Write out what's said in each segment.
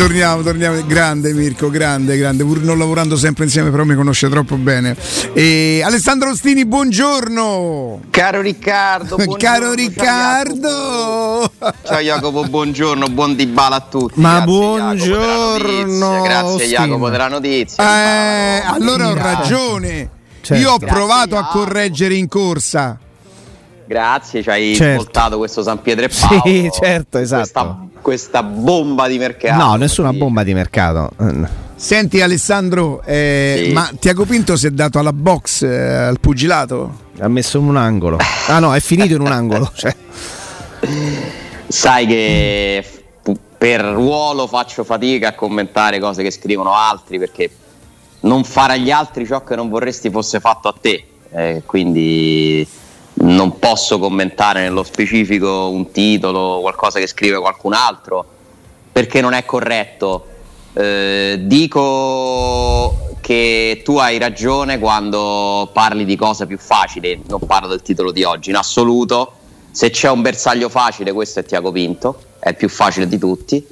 torniamo, torniamo. Grande Mirko, grande, grande. Pur non lavorando sempre insieme, però mi conosce troppo bene. E Alessandro Ostini, buongiorno. Caro Riccardo, buongiorno. Caro Riccardo. Ciao Jacopo, buongiorno, buon dibala a tutti. Ma Grazie, buongiorno. Grazie Jacopo della notizia. Eh, allora ho ragione. Certo. Io ho provato a correggere in corsa. Grazie, ci hai certo. ascoltato questo San Pietro e Paolo. Sì, certo, esatto. Questa, questa bomba di mercato. No, nessuna bomba di mercato. Senti Alessandro, eh, sì. ma Tiago Pinto si è dato alla box eh, al pugilato? Ha messo in un angolo. Ah no, è finito in un angolo. Cioè. Sai che per ruolo faccio fatica a commentare cose che scrivono altri perché non fare agli altri ciò che non vorresti fosse fatto a te. Eh, quindi non posso commentare nello specifico un titolo, qualcosa che scrive qualcun altro, perché non è corretto. Eh, dico che tu hai ragione quando parli di cose più facili, non parlo del titolo di oggi, in assoluto. Se c'è un bersaglio facile, questo è Tiago Pinto, è il più facile di tutti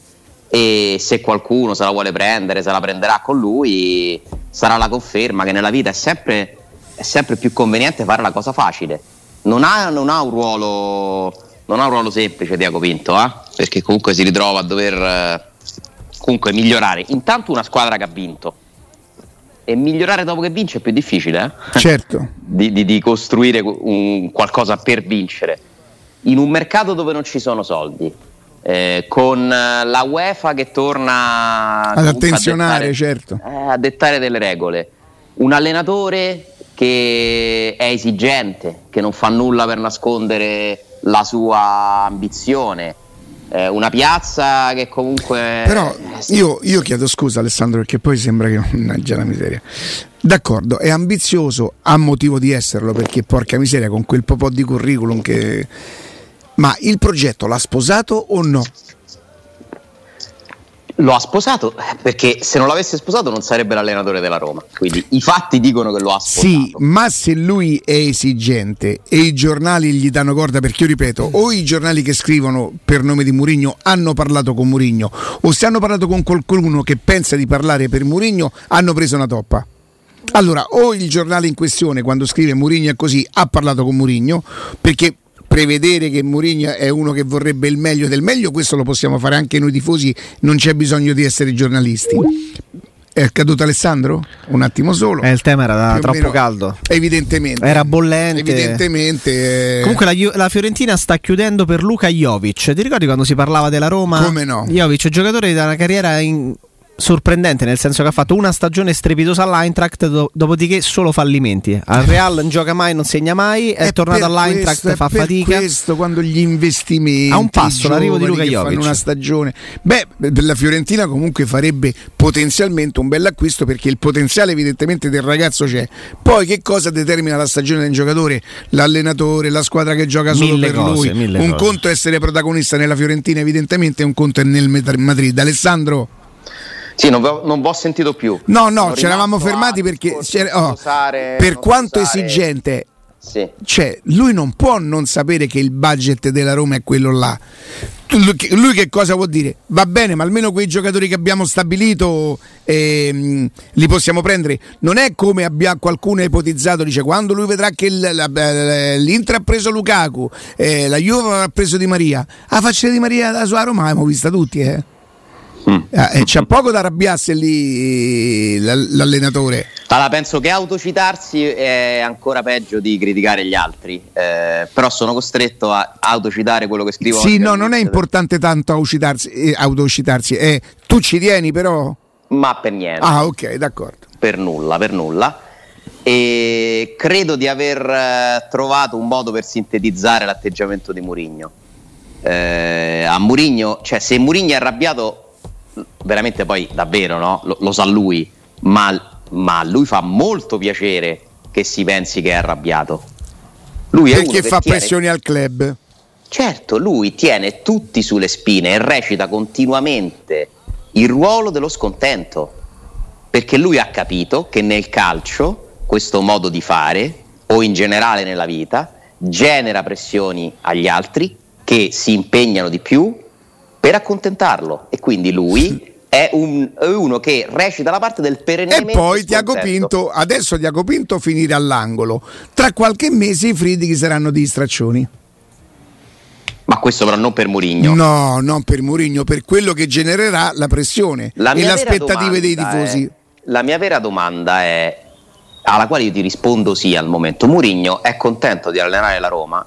e se qualcuno se la vuole prendere, se la prenderà con lui, sarà la conferma che nella vita è sempre, è sempre più conveniente fare la cosa facile. Non ha, non ha, un, ruolo, non ha un ruolo semplice Diaco Pinto, eh? perché comunque si ritrova a dover eh, comunque migliorare. Intanto una squadra che ha vinto. E migliorare dopo che vince è più difficile, eh? Certo. di, di, di costruire un, qualcosa per vincere. In un mercato dove non ci sono soldi, eh, con la UEFA che torna ad attenzionare, a dettare, certo. eh, a dettare delle regole. Un allenatore che è esigente, che non fa nulla per nascondere la sua ambizione. Eh, una piazza che comunque. Però io, io, chiedo scusa, Alessandro, perché poi sembra che. Mannaggia la miseria. D'accordo, è ambizioso, ha motivo di esserlo, perché porca miseria, con quel po' di curriculum che ma il progetto l'ha sposato o no? Lo ha sposato perché se non l'avesse sposato non sarebbe l'allenatore della Roma. Quindi i fatti dicono che lo ha sposato. Sì, ma se lui è esigente e i giornali gli danno corda, perché io ripeto, o i giornali che scrivono per nome di Murigno hanno parlato con Murigno, o se hanno parlato con qualcuno che pensa di parlare per Murigno, hanno preso una toppa. Allora, o il giornale in questione, quando scrive Murigno è così, ha parlato con Murigno, perché prevedere che Mourinho è uno che vorrebbe il meglio del meglio, questo lo possiamo fare anche noi tifosi, non c'è bisogno di essere giornalisti. È caduto Alessandro? Un attimo solo. Eh, il tema era troppo meno, caldo. Evidentemente. Era bollente. Evidentemente. Eh... Comunque la, la, Fiorentina sta chiudendo per Luca Jovic. Ti ricordi quando si parlava della Roma? Come no? Jovic, giocatore da una carriera in, sorprendente nel senso che ha fatto una stagione strepitosa all'Eintracht do- dopodiché solo fallimenti. Al Real non gioca mai non segna mai è, è tornato all'Eintracht questo, fa fatica. questo quando gli investimenti a un passo l'arrivo di Luca Jovic. una stagione. Beh la Fiorentina comunque farebbe potenzialmente un bel acquisto perché il potenziale evidentemente del ragazzo c'è. Poi che cosa determina la stagione del giocatore? L'allenatore la squadra che gioca solo mille per cose, lui un cose. conto è essere protagonista nella Fiorentina evidentemente un conto è nel Madrid. Alessandro sì, non, non vi ho sentito più. No, no, ci eravamo fermati perché oh, usare, per quanto usare. esigente sì. Cioè, lui non può non sapere che il budget della Roma è quello là. Lui che cosa vuol dire? Va bene, ma almeno quei giocatori che abbiamo stabilito ehm, li possiamo prendere. Non è come abbia, qualcuno ipotizzato, dice quando lui vedrà che l'Inter ha preso Lukaku, eh, la Juve ha preso Di Maria. La faccia di Maria da sua Roma l'abbiamo vista tutti, eh. Mm. Eh, c'è poco da arrabbiarsi lì l'allenatore. Allora, penso che autocitarsi è ancora peggio di criticare gli altri, eh, però sono costretto a autocitare quello che scrivo. Sì, no, non è importante tanto autocitarsi, eh, autocitarsi eh, tu ci tieni però? Ma per niente. Ah, ok, d'accordo. Per nulla, per nulla. E credo di aver eh, trovato un modo per sintetizzare l'atteggiamento di Murigno. Eh, a Murigno, cioè se Murigno è arrabbiato veramente poi davvero no? lo, lo, sa lui, ma, ma, lui fa molto piacere che si pensi che è arrabbiato. Lui Perché fa tiene... pressioni al club. Certo, lui tiene tutti sulle spine e recita continuamente il ruolo dello scontento, perché lui ha capito che nel calcio questo modo di fare, o in generale nella vita, genera pressioni agli altri che si impegnano di più per accontentarlo e quindi lui è, un, è uno che recita la parte del perennemente E poi Tiago Pinto, adesso Tiago Pinto finire all'angolo. Tra qualche mese i Friedrich saranno di straccioni. Ma questo però non per Murigno. No, non per Murigno, per quello che genererà la pressione la e le aspettative dei tifosi. È, la mia vera domanda è alla quale io ti rispondo sì al momento. Murigno è contento di allenare la Roma?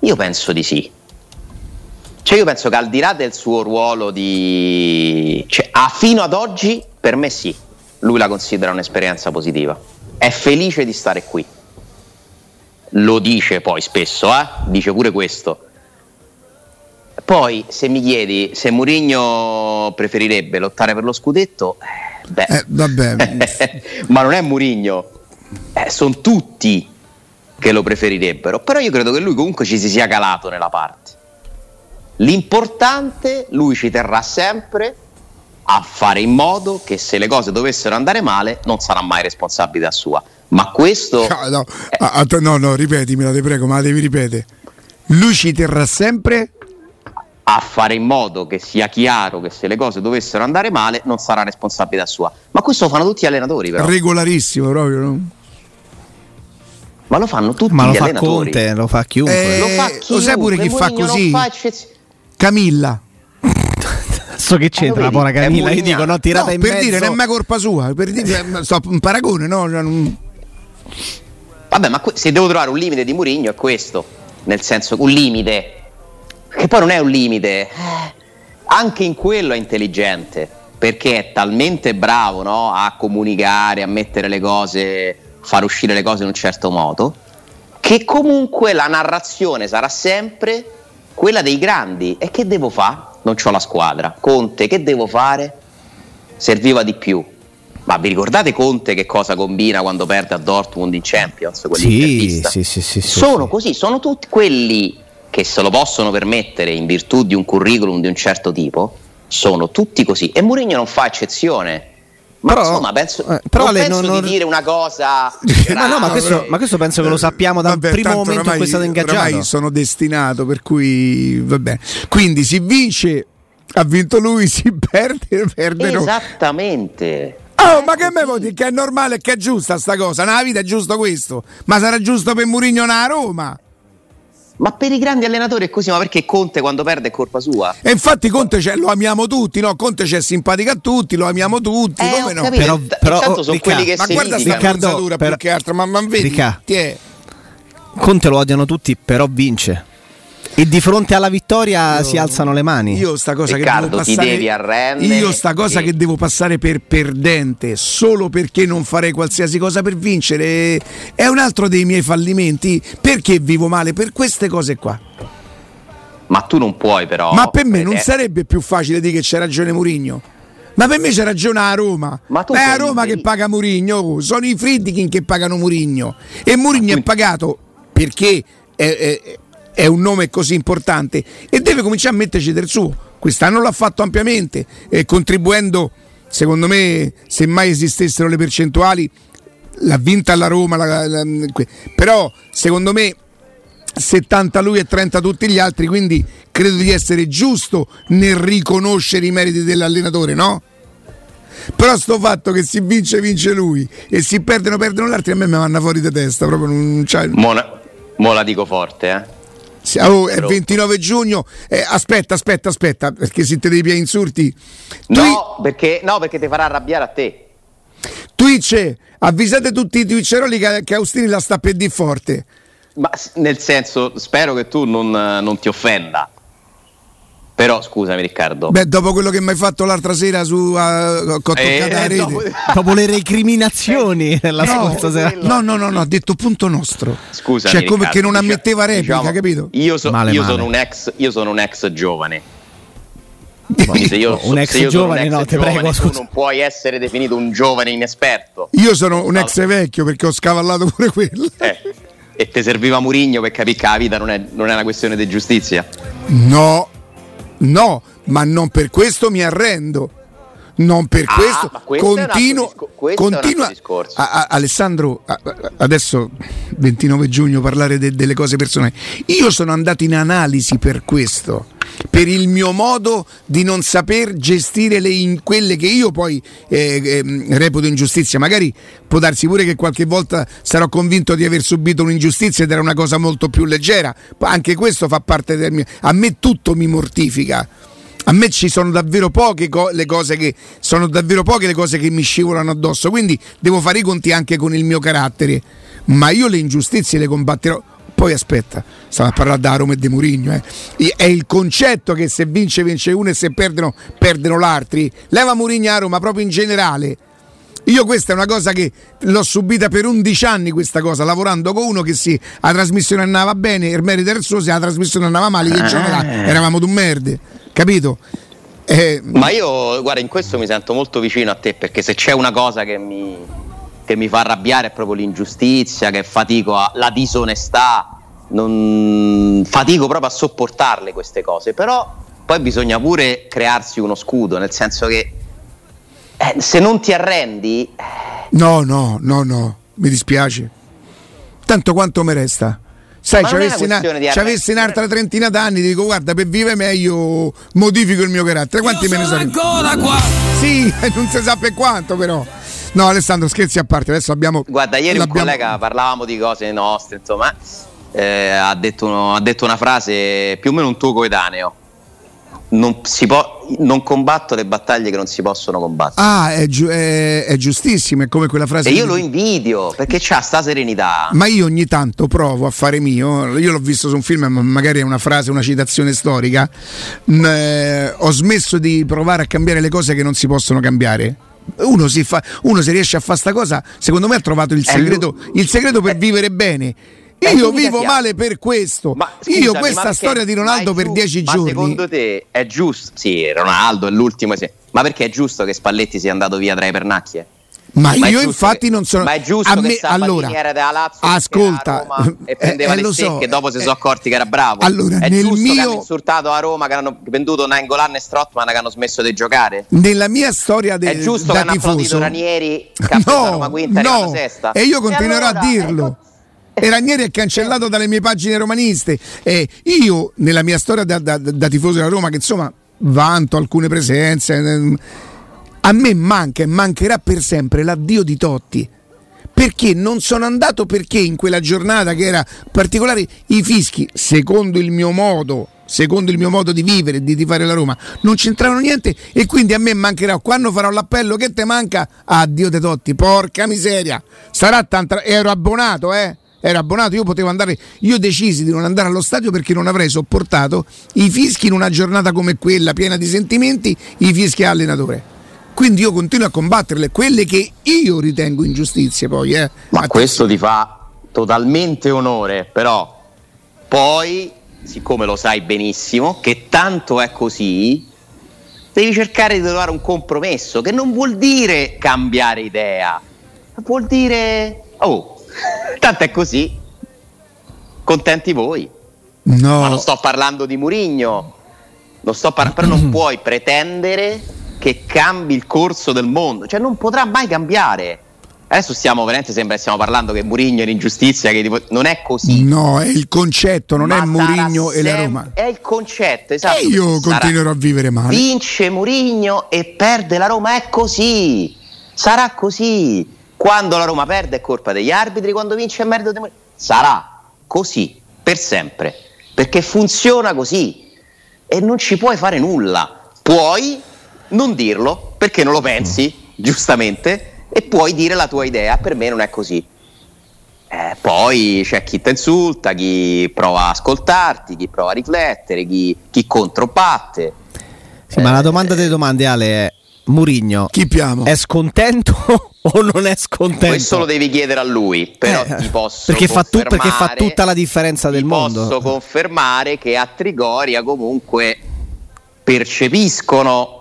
Io penso di sì. Cioè io penso che al di là del suo ruolo di... Cioè, ah, fino ad oggi, per me sì, lui la considera un'esperienza positiva. È felice di stare qui. Lo dice poi spesso, eh? dice pure questo. Poi se mi chiedi se Murigno preferirebbe lottare per lo scudetto, eh, beh, eh, ma non è Murigno, eh, sono tutti che lo preferirebbero. Però io credo che lui comunque ci si sia calato nella parte. L'importante, lui ci terrà sempre a fare in modo che se le cose dovessero andare male non sarà mai responsabilità sua. Ma questo... No, no, è... no, no ripetimela, ti prego, ma la devi ripetere. Lui ci terrà sempre a fare in modo che sia chiaro che se le cose dovessero andare male non sarà responsabilità sua. Ma questo lo fanno tutti gli allenatori, però. Regolarissimo proprio, no? Ma lo fanno tutti Ma lo gli fa allenatori. Conte, lo fa chiunque. Eh, lo fa chiunque. Lo sai pure chi fa così? Fa Camilla. so che c'entra la povera Camilla. Io dico, no, tirata no, in per mezzo. dire, non è mai colpa sua. Per dire, sto un paragone, no? Vabbè, ma se devo trovare un limite di Murigno è questo. Nel senso, un limite. Che poi non è un limite. Eh, anche in quello è intelligente. Perché è talmente bravo no? a comunicare, a mettere le cose, far uscire le cose in un certo modo, che comunque la narrazione sarà sempre quella dei grandi. E che devo fare? Non ho la squadra. Conte, che devo fare? Serviva di più. Ma vi ricordate Conte che cosa combina quando perde a Dortmund in Champions? Sì, sì, sì, sì, sono sì. così, sono tutti quelli che se lo possono permettere in virtù di un curriculum di un certo tipo, sono tutti così. E Mourinho non fa eccezione. Ma però, insomma, penso, eh, però non penso non, di dire una cosa. ma no, ma questo, ma questo, penso che lo sappiamo dal vabbè, primo momento ormai, in cui è stato ingaggiato. Ormai sono destinato, per cui vabbè. Quindi si vince, ha vinto lui, si perde, perde Esattamente. Oh, ma che me vuoi dire che è normale e che è giusta sta cosa? Nella vita è giusto questo. Ma sarà giusto per Murigno a Roma? Ma per i grandi allenatori è così, ma perché Conte quando perde è colpa sua? E infatti Conte lo amiamo tutti, no? Conte c'è simpatico a tutti, lo amiamo tutti, eh, come no? Però, però oh, sono Ricca, quelli che ma si guarda sta Riccardo, per... più che altro, ma, ma vedi, Ricca, Conte lo odiano tutti, però vince. E di fronte alla vittoria io, si alzano le mani. Io sta cosa Riccardo, che devo passare, ti devi arrendere. Io sta cosa e... che devo passare per perdente solo perché non farei qualsiasi cosa per vincere è un altro dei miei fallimenti. Perché vivo male per queste cose qua. Ma tu non puoi però. Ma per me non eh. sarebbe più facile dire che c'è ragione Murigno. Ma per me c'è ragione a Roma. Ma tu è a Roma che paga Murigno. Sono i Friedkin che pagano Murigno. E Murigno è pagato perché è, è, è un nome così importante e deve cominciare a metterci del suo. Quest'anno l'ha fatto ampiamente, eh, contribuendo, secondo me, se mai esistessero le percentuali, l'ha vinta alla Roma, la, la, la, però secondo me 70 lui e 30 tutti gli altri, quindi credo di essere giusto nel riconoscere i meriti dell'allenatore, no? Però sto fatto che si vince vince lui e si perdono perdono gli altri a me mi vanno fuori di testa, proprio non cioè... Mo, mo la dico forte, eh Oh, è 29 giugno. Eh, aspetta, aspetta, aspetta, perché siete dei miei insulti. No, perché, no, perché ti farà arrabbiare a te. Twitch, avvisate tutti i twitcheroli che, che Austini la sta per di forte. Ma nel senso, spero che tu non, non ti offenda. Però scusami Riccardo. Beh, dopo quello che mi hai fatto l'altra sera su uh, eh, dopo... dopo... le recriminazioni della no, scorsa sera. No, no, no, no, ha detto punto nostro. Scusa. Cioè, come che non ammetteva replica, diciamo, capito? Io, so, male, io, male. Sono ex, io, Sono un ex, giovane. se io, un ex giovane, un ex no, ti prego, tu non puoi essere definito un giovane inesperto. Io sono un ex vecchio perché ho scavallato pure quello. Eh, e ti serviva Murigno per capire che la vita non è, non è una questione di giustizia? No, No, ma non per questo mi arrendo. Non per ah, questo, continuo. continua, a, a, Alessandro, a, adesso 29 giugno parlare de, delle cose personali. Io sono andato in analisi per questo. Per il mio modo di non saper gestire le in, quelle che io poi eh, eh, reputo ingiustizia. Magari può darsi pure che qualche volta sarò convinto di aver subito un'ingiustizia ed era una cosa molto più leggera. Anche questo fa parte del mio. A me tutto mi mortifica. A me ci sono davvero poche co- le cose che sono davvero poche le cose che mi scivolano addosso, quindi devo fare i conti anche con il mio carattere. Ma io le ingiustizie le combatterò poi aspetta, stiamo a parlare da Roma e di Murigno. Eh. È il concetto che se vince vince uno e se perdono perdono l'altro. Leva Murigno a Roma proprio in generale. Io questa è una cosa che l'ho subita per 11 anni questa cosa, lavorando con uno che sì, la trasmissione andava bene, il merito era il suo, se la trasmissione andava male, che giorno là eh. eravamo d'un merde, capito? Eh, Ma io, guarda, in questo mi sento molto vicino a te, perché se c'è una cosa che mi, che mi fa arrabbiare è proprio l'ingiustizia, che fatico a, la disonestà, non, fatico proprio a sopportarle queste cose, però poi bisogna pure crearsi uno scudo, nel senso che eh, se non ti arrendi... Eh... No, no, no, no, mi dispiace. Tanto quanto mi resta? Sai, ci avessi, una, avessi un'altra trentina d'anni, dico guarda, per vivere meglio modifico il mio carattere. Quanti Io me ne sono? ancora qua! Sì, non si sa per quanto però. No, Alessandro, scherzi a parte, adesso abbiamo. Guarda, ieri un collega parlavamo di cose nostre, insomma, eh, ha, detto uno, ha, detto una frase più o meno un tuo coetaneo. Non, può, non, combatto le battaglie che non si possono combattere. Ah, è, giu- è, è giustissimo, è come quella frase. E io lo invidio perché c'ha sta serenità. Ma io ogni tanto provo a fare mio. Io l'ho visto su un film, ma magari è una frase, una citazione storica. Mm, eh, ho smesso di provare a cambiare le cose che non si possono cambiare uno si, fa, uno si riesce a fare sta cosa, secondo me ha trovato il segreto, il segreto per vivere bene. Io vivo male per questo. Ma, scusami, Io questa storia di Ronaldo per dieci giorni. Ma secondo te è giusto? Sì, Ronaldo è l'ultimo. Ma perché è giusto che Spalletti sia andato via tra i pernacchie? Ma, ma io infatti che, non sono. Ma è giusto a me, che allora, era della Lazio ascolta, Roma e prendeva eh, eh, le so, che dopo si sono accorti che era bravo. Allora, è nel giusto mio... che hanno insultato a Roma, che hanno venduto Nangolan e Strottman che hanno smesso di giocare. Nella mia storia del È giusto che hanno applaudito Ranieri, che no, Roma quinta no, sesta. E io continuerò e allora, a dirlo. Ecco. E Ranieri è cancellato dalle mie pagine romaniste. E io, nella mia storia da, da, da tifoso della Roma, che insomma vanto alcune presenze ehm, a me manca e mancherà per sempre l'addio di Totti. Perché non sono andato perché in quella giornata che era particolare i fischi, secondo il mio modo, secondo il mio modo di vivere e di fare la Roma, non c'entravano niente e quindi a me mancherà quando farò l'appello che te manca addio De Totti, porca miseria. Sarà tanta ero abbonato, eh? Ero abbonato, io potevo andare, io decisi di non andare allo stadio perché non avrei sopportato i fischi in una giornata come quella, piena di sentimenti, i fischi allenatore. Quindi io continuo a combatterle, quelle che io ritengo ingiustizie poi. Eh. Ma questo ti fa totalmente onore, però poi, siccome lo sai benissimo, che tanto è così, devi cercare di trovare un compromesso, che non vuol dire cambiare idea, vuol dire, oh, tanto è così, contenti voi. No. Ma non sto parlando di Murigno, non sto par- però non puoi pretendere che cambi il corso del mondo, cioè non potrà mai cambiare. Adesso stiamo veramente sembra stiamo parlando che Murigno è l'ingiustizia, che tipo, non è così. No, è il concetto, non Ma è Murigno e la Roma. È il concetto, esatto. E io continuerò a vivere male. Vince Murigno e perde la Roma, è così. Sarà così. Quando la Roma perde è colpa degli arbitri, quando vince è merito di Murigno. Sarà così per sempre, perché funziona così e non ci puoi fare nulla. Puoi non dirlo perché non lo pensi, giustamente, e puoi dire la tua idea. Per me non è così. Eh, poi c'è chi ti insulta, chi prova a ascoltarti, chi prova a riflettere, chi, chi controbatte. Sì, eh, ma la domanda delle domande, Ale, è Murigno è scontento o non è scontento? Questo lo devi chiedere a lui, però eh, ti posso perché fa, tu, perché fa tutta la differenza del mondo. Posso confermare che a Trigoria comunque percepiscono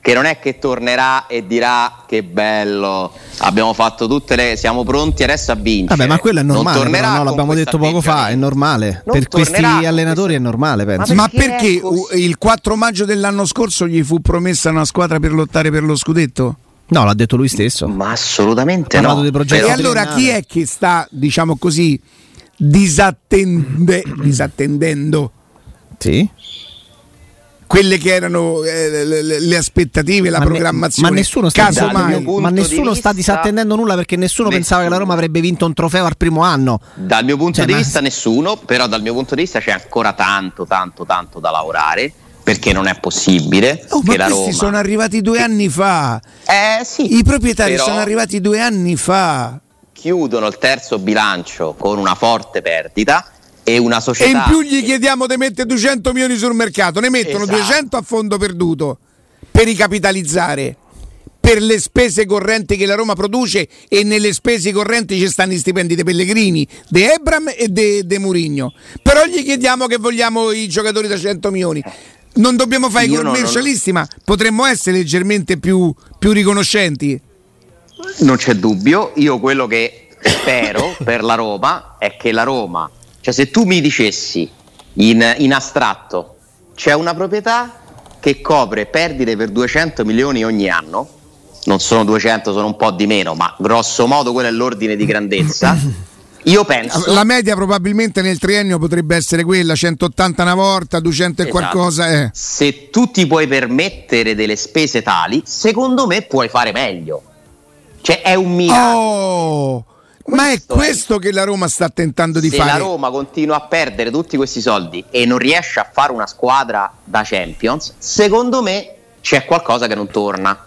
che non è che tornerà e dirà che bello, abbiamo fatto tutte le siamo pronti adesso a vincere. Vabbè, ma quello è normale, non però, no, l'abbiamo detto poco fa, è normale. Non per questi allenatori è normale, penso. Ma perché, ma perché il 4 maggio dell'anno scorso gli fu promessa una squadra per lottare per lo scudetto? No, l'ha detto lui stesso. Ma assolutamente no. E allora chi è che sta, diciamo così, disattende, disattendendo? Sì quelle che erano eh, le, le, aspettative, la ma programmazione. Ne, ma nessuno, sta, ma nessuno sta disattendendo nulla perché nessuno, nessuno, pensava che la Roma avrebbe vinto un trofeo al primo anno. Dal mio punto cioè, di vista nessuno, però dal mio punto di vista c'è ancora tanto, tanto, tanto da lavorare perché non è possibile. Oh, che ma la Roma... sono arrivati due anni fa. Eh sì. I proprietari sono arrivati due anni fa. Chiudono il terzo bilancio con una forte perdita e una società. E in più gli chiediamo di mettere 200 milioni sul mercato, ne mettono esatto. 200 a fondo perduto per ricapitalizzare. Per le spese correnti che la Roma produce e nelle spese correnti ci stanno i stipendi dei Pellegrini, di Ebram e di Murigno. Però gli chiediamo che vogliamo i giocatori da 100 milioni non dobbiamo fare i commercialisti, non... ma potremmo essere leggermente più, più, riconoscenti. Non c'è dubbio, io quello che spero per la Roma è che la Roma cioè se tu mi dicessi in, in astratto c'è una proprietà che copre perdite per 200 milioni ogni anno, non sono 200, sono un po' di meno, ma grosso modo quello è l'ordine di grandezza. Io penso. La media probabilmente nel triennio potrebbe essere quella: 180 una volta, 200 esatto. e qualcosa. Eh. Se tu ti puoi permettere delle spese tali, secondo me puoi fare meglio. Cioè, è un miracolo. Oh! Ma è questo che la Roma sta tentando di Se fare. Se la Roma continua a perdere tutti questi soldi e non riesce a fare una squadra da Champions, secondo me c'è qualcosa che non torna.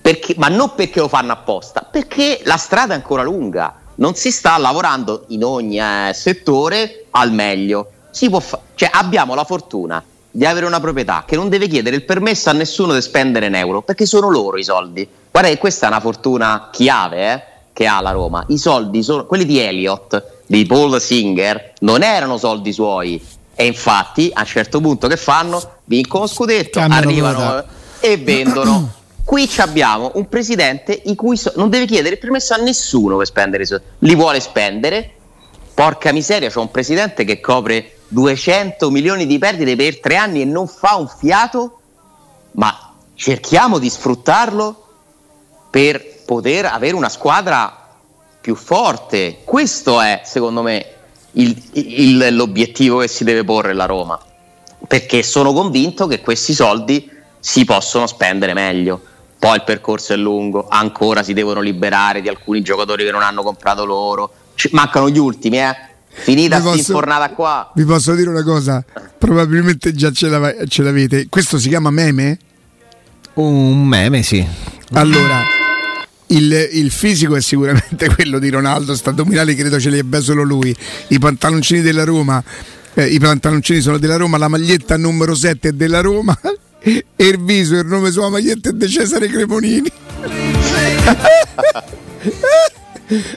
Perché, ma non perché lo fanno apposta, perché la strada è ancora lunga. Non si sta lavorando in ogni eh, settore al meglio. Fa- cioè, abbiamo la fortuna di avere una proprietà che non deve chiedere il permesso a nessuno di spendere in euro, perché sono loro i soldi. Guarda che questa è una fortuna chiave, eh? Che ha la Roma. I soldi sono quelli di Elliott, di Paul Singer, non erano soldi suoi. E infatti a un certo punto che fanno? Vincono scudetto, Cambiano arrivano e vendono. Qui abbiamo un presidente i cui so- non deve chiedere il permesso a nessuno per spendere i soldi. Li vuole spendere. Porca miseria, c'è un presidente che copre 200 milioni di perdite per tre anni e non fa un fiato. Ma cerchiamo di sfruttarlo per poter avere una squadra più forte. Questo è, secondo me, il, il, l'obiettivo che si deve porre la Roma. Perché sono convinto che questi soldi si possono spendere meglio. Poi il percorso è lungo, ancora si devono liberare di alcuni giocatori che non hanno comprato loro. Ci mancano gli ultimi, eh. Finita questa infornata qua. Vi posso dire una cosa? Probabilmente già ce, ce l'avete. Questo si chiama meme? Un meme, sì. Allora, il, il, fisico è sicuramente quello di Ronaldo, stadominali credo ce li abbia solo lui, i pantaloncini della Roma, eh, i pantaloncini sono della Roma, la maglietta numero 7 è della Roma e il viso, il nome sulla maglietta è di Cesare Cremonini.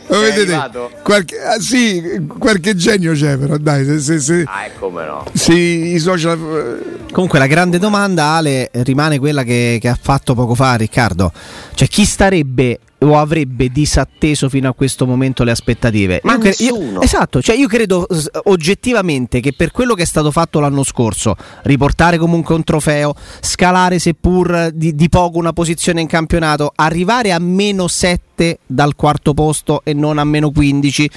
Lo vedete? Qualche, ah, sì, qualche genio c'è, però dai. Se, se, se, ah, come no? Sì, i social. Eh. Comunque, la grande domanda, Ale, rimane quella che, che ha fatto poco fa Riccardo. Cioè, chi starebbe o avrebbe disatteso fino a questo momento le aspettative. Ma io nessuno. Io, esatto, cioè io credo oggettivamente che per quello che è stato fatto l'anno scorso, riportare comunque un trofeo, scalare seppur di, di poco una posizione in campionato, arrivare a meno 7 dal quarto posto e non a meno 15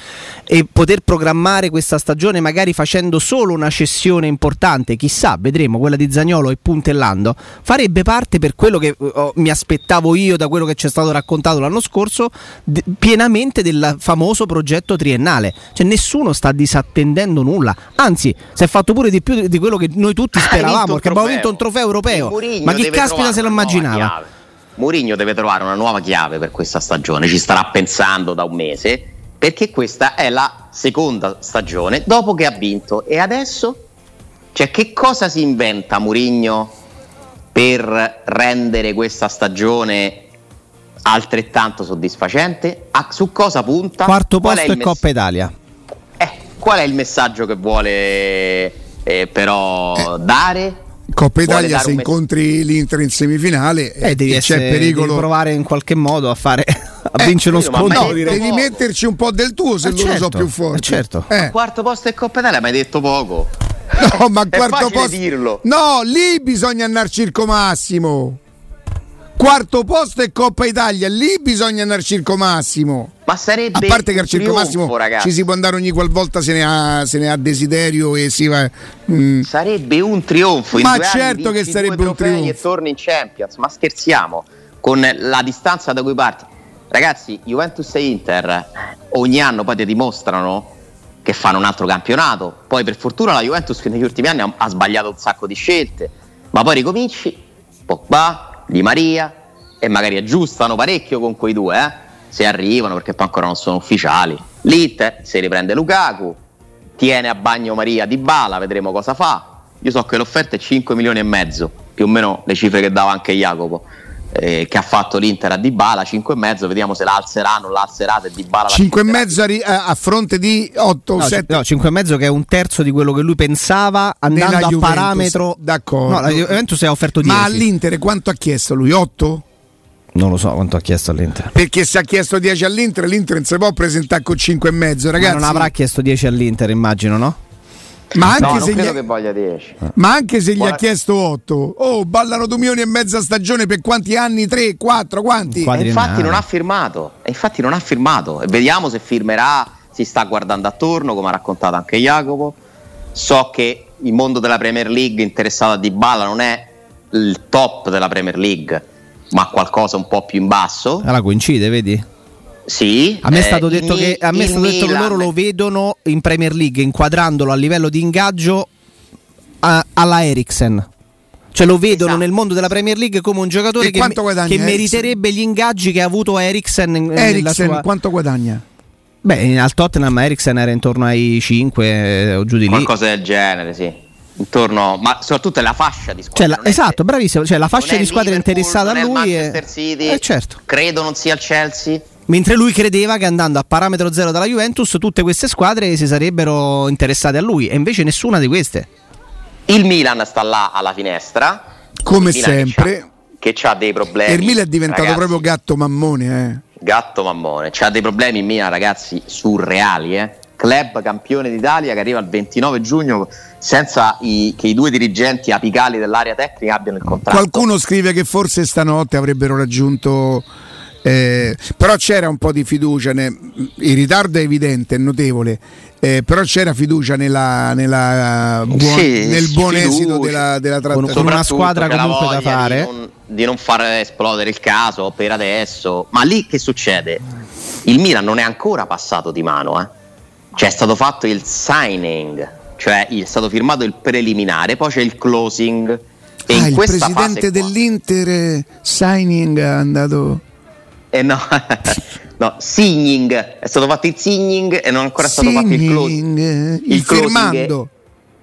e poter programmare questa stagione magari facendo solo una cessione importante, chissà, vedremo quella di Zagnolo e puntellando, farebbe parte per quello che oh, mi aspettavo io da quello che ci è stato raccontato l'anno l'anno scorso d- pienamente del famoso progetto triennale. Cioè nessuno sta disattendendo nulla, anzi si è fatto pure di più di quello che noi tutti speravamo, perché abbiamo vinto un trofeo europeo. Ma chi caspita se lo immaginava? Mourinho deve trovare una nuova chiave per questa stagione, ci starà pensando da un mese, perché questa è la seconda stagione dopo che ha vinto e adesso cioè che cosa si inventa Mourinho per rendere questa stagione altrettanto soddisfacente. A, su cosa punta? Quarto posto e mess- Coppa Italia. Eh, qual è il messaggio che vuole eh, però eh. dare? Coppa Italia se incontri mess- l'Inter in semifinale eh, devi c'è pericolo devi provare in qualche modo a fare a eh, vincere uno scontro no, devi poco. metterci un po' del tuo se eh, loro certo, so più forti eh, certo. Eh. quarto posto e Coppa Italia mi hai detto poco no ma quarto posto dirlo. no lì bisogna andare circo massimo quarto posto e Coppa Italia, lì bisogna andare al Circo Massimo. Ma sarebbe a parte che al Circo trionfo, Massimo ragazzi. ci si può andare ogni qualvolta se ne ha, se ne ha desiderio e si va. Mm. Sarebbe un trionfo. Ma certo che sarebbe un trionfo. E torni in Champions, ma scherziamo con la distanza da cui parti. Ragazzi, Juventus e Inter ogni anno poi ti dimostrano che fanno un altro campionato. Poi per fortuna la Juventus che negli ultimi anni ha, ha sbagliato un sacco di scelte, ma poi ricominci, Pogba, Di Maria e magari aggiustano parecchio con quei due, eh? se arrivano perché poi ancora non sono ufficiali. L'Inter si riprende Lukaku, tiene a bagno Maria Di Bala, vedremo cosa fa. Io so che l'offerta è 5 milioni e mezzo, più o meno le cifre che dava anche Jacopo eh, che ha fatto l'Inter a Dybala 5,5 vediamo se la alzerà non la alzerà e Dybala 5,5 a, a fronte di 8 no, 7 no 5,5 che è un terzo di quello che lui pensava andando Nella a Juventus, parametro d'accordo no, la Juventus ha offerto 10 ma all'Inter quanto ha chiesto lui 8? Non lo so quanto ha chiesto all'Inter. Perché se ha chiesto 10 all'Inter, l'Inter non si può presentare con 5,5, ragazzi. Ma non avrà chiesto 10 all'Inter, immagino, no? Ma anche, no, se gli... ha... Ma anche se gli ha chiesto 8, oh, ballano 2 milioni e mezza stagione per quanti anni? 3, 4, quanti? E infatti non ha firmato. E infatti non ha firmato. E vediamo se firmerà. Si sta guardando attorno, come ha raccontato anche Jacopo. So che il mondo della Premier League interessato a Dybala non è il top della Premier League, ma qualcosa un po' più in basso. Allora coincide, vedi? Sì, a me è stato, eh, detto, che, a me è stato detto che loro lo vedono in Premier League inquadrandolo a livello di ingaggio a, alla Eriksen. Cioè lo vedono esatto. nel mondo della Premier League come un giocatore che, che meriterebbe gli ingaggi che ha avuto Eriksen. Eriksen sua... quanto guadagna? Beh, al Tottenham Eriksen era intorno ai 5 eh, o giù di lì. Qualcosa del genere, sì. Intorno, ma soprattutto è la fascia di squadra. Cioè, la, esatto, bravissimo. Cioè, la fascia di squadra interessata a lui. È... City, eh, certo. Credo non sia il Chelsea. Mentre lui credeva che andando a parametro zero dalla Juventus tutte queste squadre si sarebbero interessate a lui e invece nessuna di queste. Il Milan sta là alla finestra. Come sempre. Che ha dei problemi. E il Milan è diventato ragazzi. proprio gatto mammone. Eh. Gatto mammone. C'ha dei problemi in Milan ragazzi surreali. Eh. Club campione d'Italia che arriva il 29 giugno senza i, che i due dirigenti apicali dell'area tecnica abbiano il contratto. Qualcuno scrive che forse stanotte avrebbero raggiunto eh, però c'era un po' di fiducia, ne, il ritardo è evidente, è notevole, eh, però c'era fiducia nella, nella buon, sì, nel buon fiducia. esito della, della trattativa. Con una squadra comunque da fare. Di non, di non far esplodere il caso per adesso, ma lì che succede? Il Milan non è ancora passato di mano, eh? cioè è stato fatto il signing, cioè è stato firmato il preliminare, poi c'è il closing. E ah, in il presidente dell'Inter eh, signing è andato eh no, no, signing, è stato fatto il signing e non è ancora stato fatto il closing. Il, il firmando.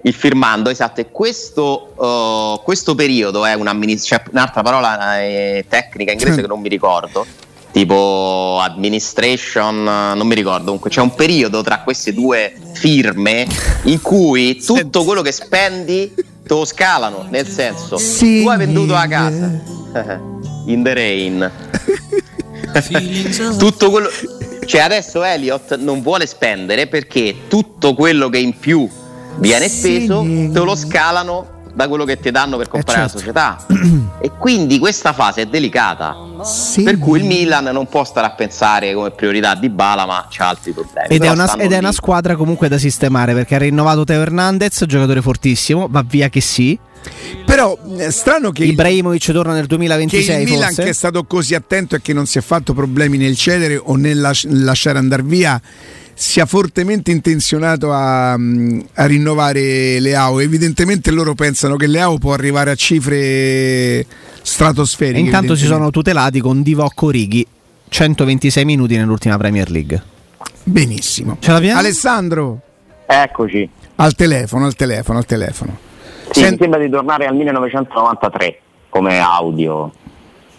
Il firmando, esatto, e questo, uh, questo periodo è cioè, un'altra parola eh, tecnica inglese che non mi ricordo, tipo administration, non mi ricordo, comunque c'è un periodo tra queste due firme in cui tutto quello che spendi te lo scalano, nel senso, tu hai venduto la casa. In the rain tutto quello cioè adesso Elliot non vuole spendere perché tutto quello che in più viene speso sì. te lo scalano da quello che ti danno per eh, comprare eh certo. la società e quindi questa fase è delicata sì. per cui il Milan non può stare a pensare come priorità di Bala ma c'ha altri problemi ed, è una, ed è una, squadra comunque da sistemare perché ha rinnovato Teo Hernandez giocatore fortissimo va via che sì però è eh, strano che Ibrahimovic torna nel 2026 che il Milan forse? che è stato così attento e che non si è fatto problemi nel cedere o nel lasciare andare via sia fortemente intenzionato a, a, rinnovare Leao. Evidentemente loro pensano che Leao può arrivare a cifre stratosferiche. E intanto si sono tutelati con Divocco Righi, 126 minuti nell'ultima Premier League. Benissimo. Alessandro. Eccoci. Al telefono, al telefono, al telefono. Sì, Sent- mi sembra di tornare al 1993 come audio.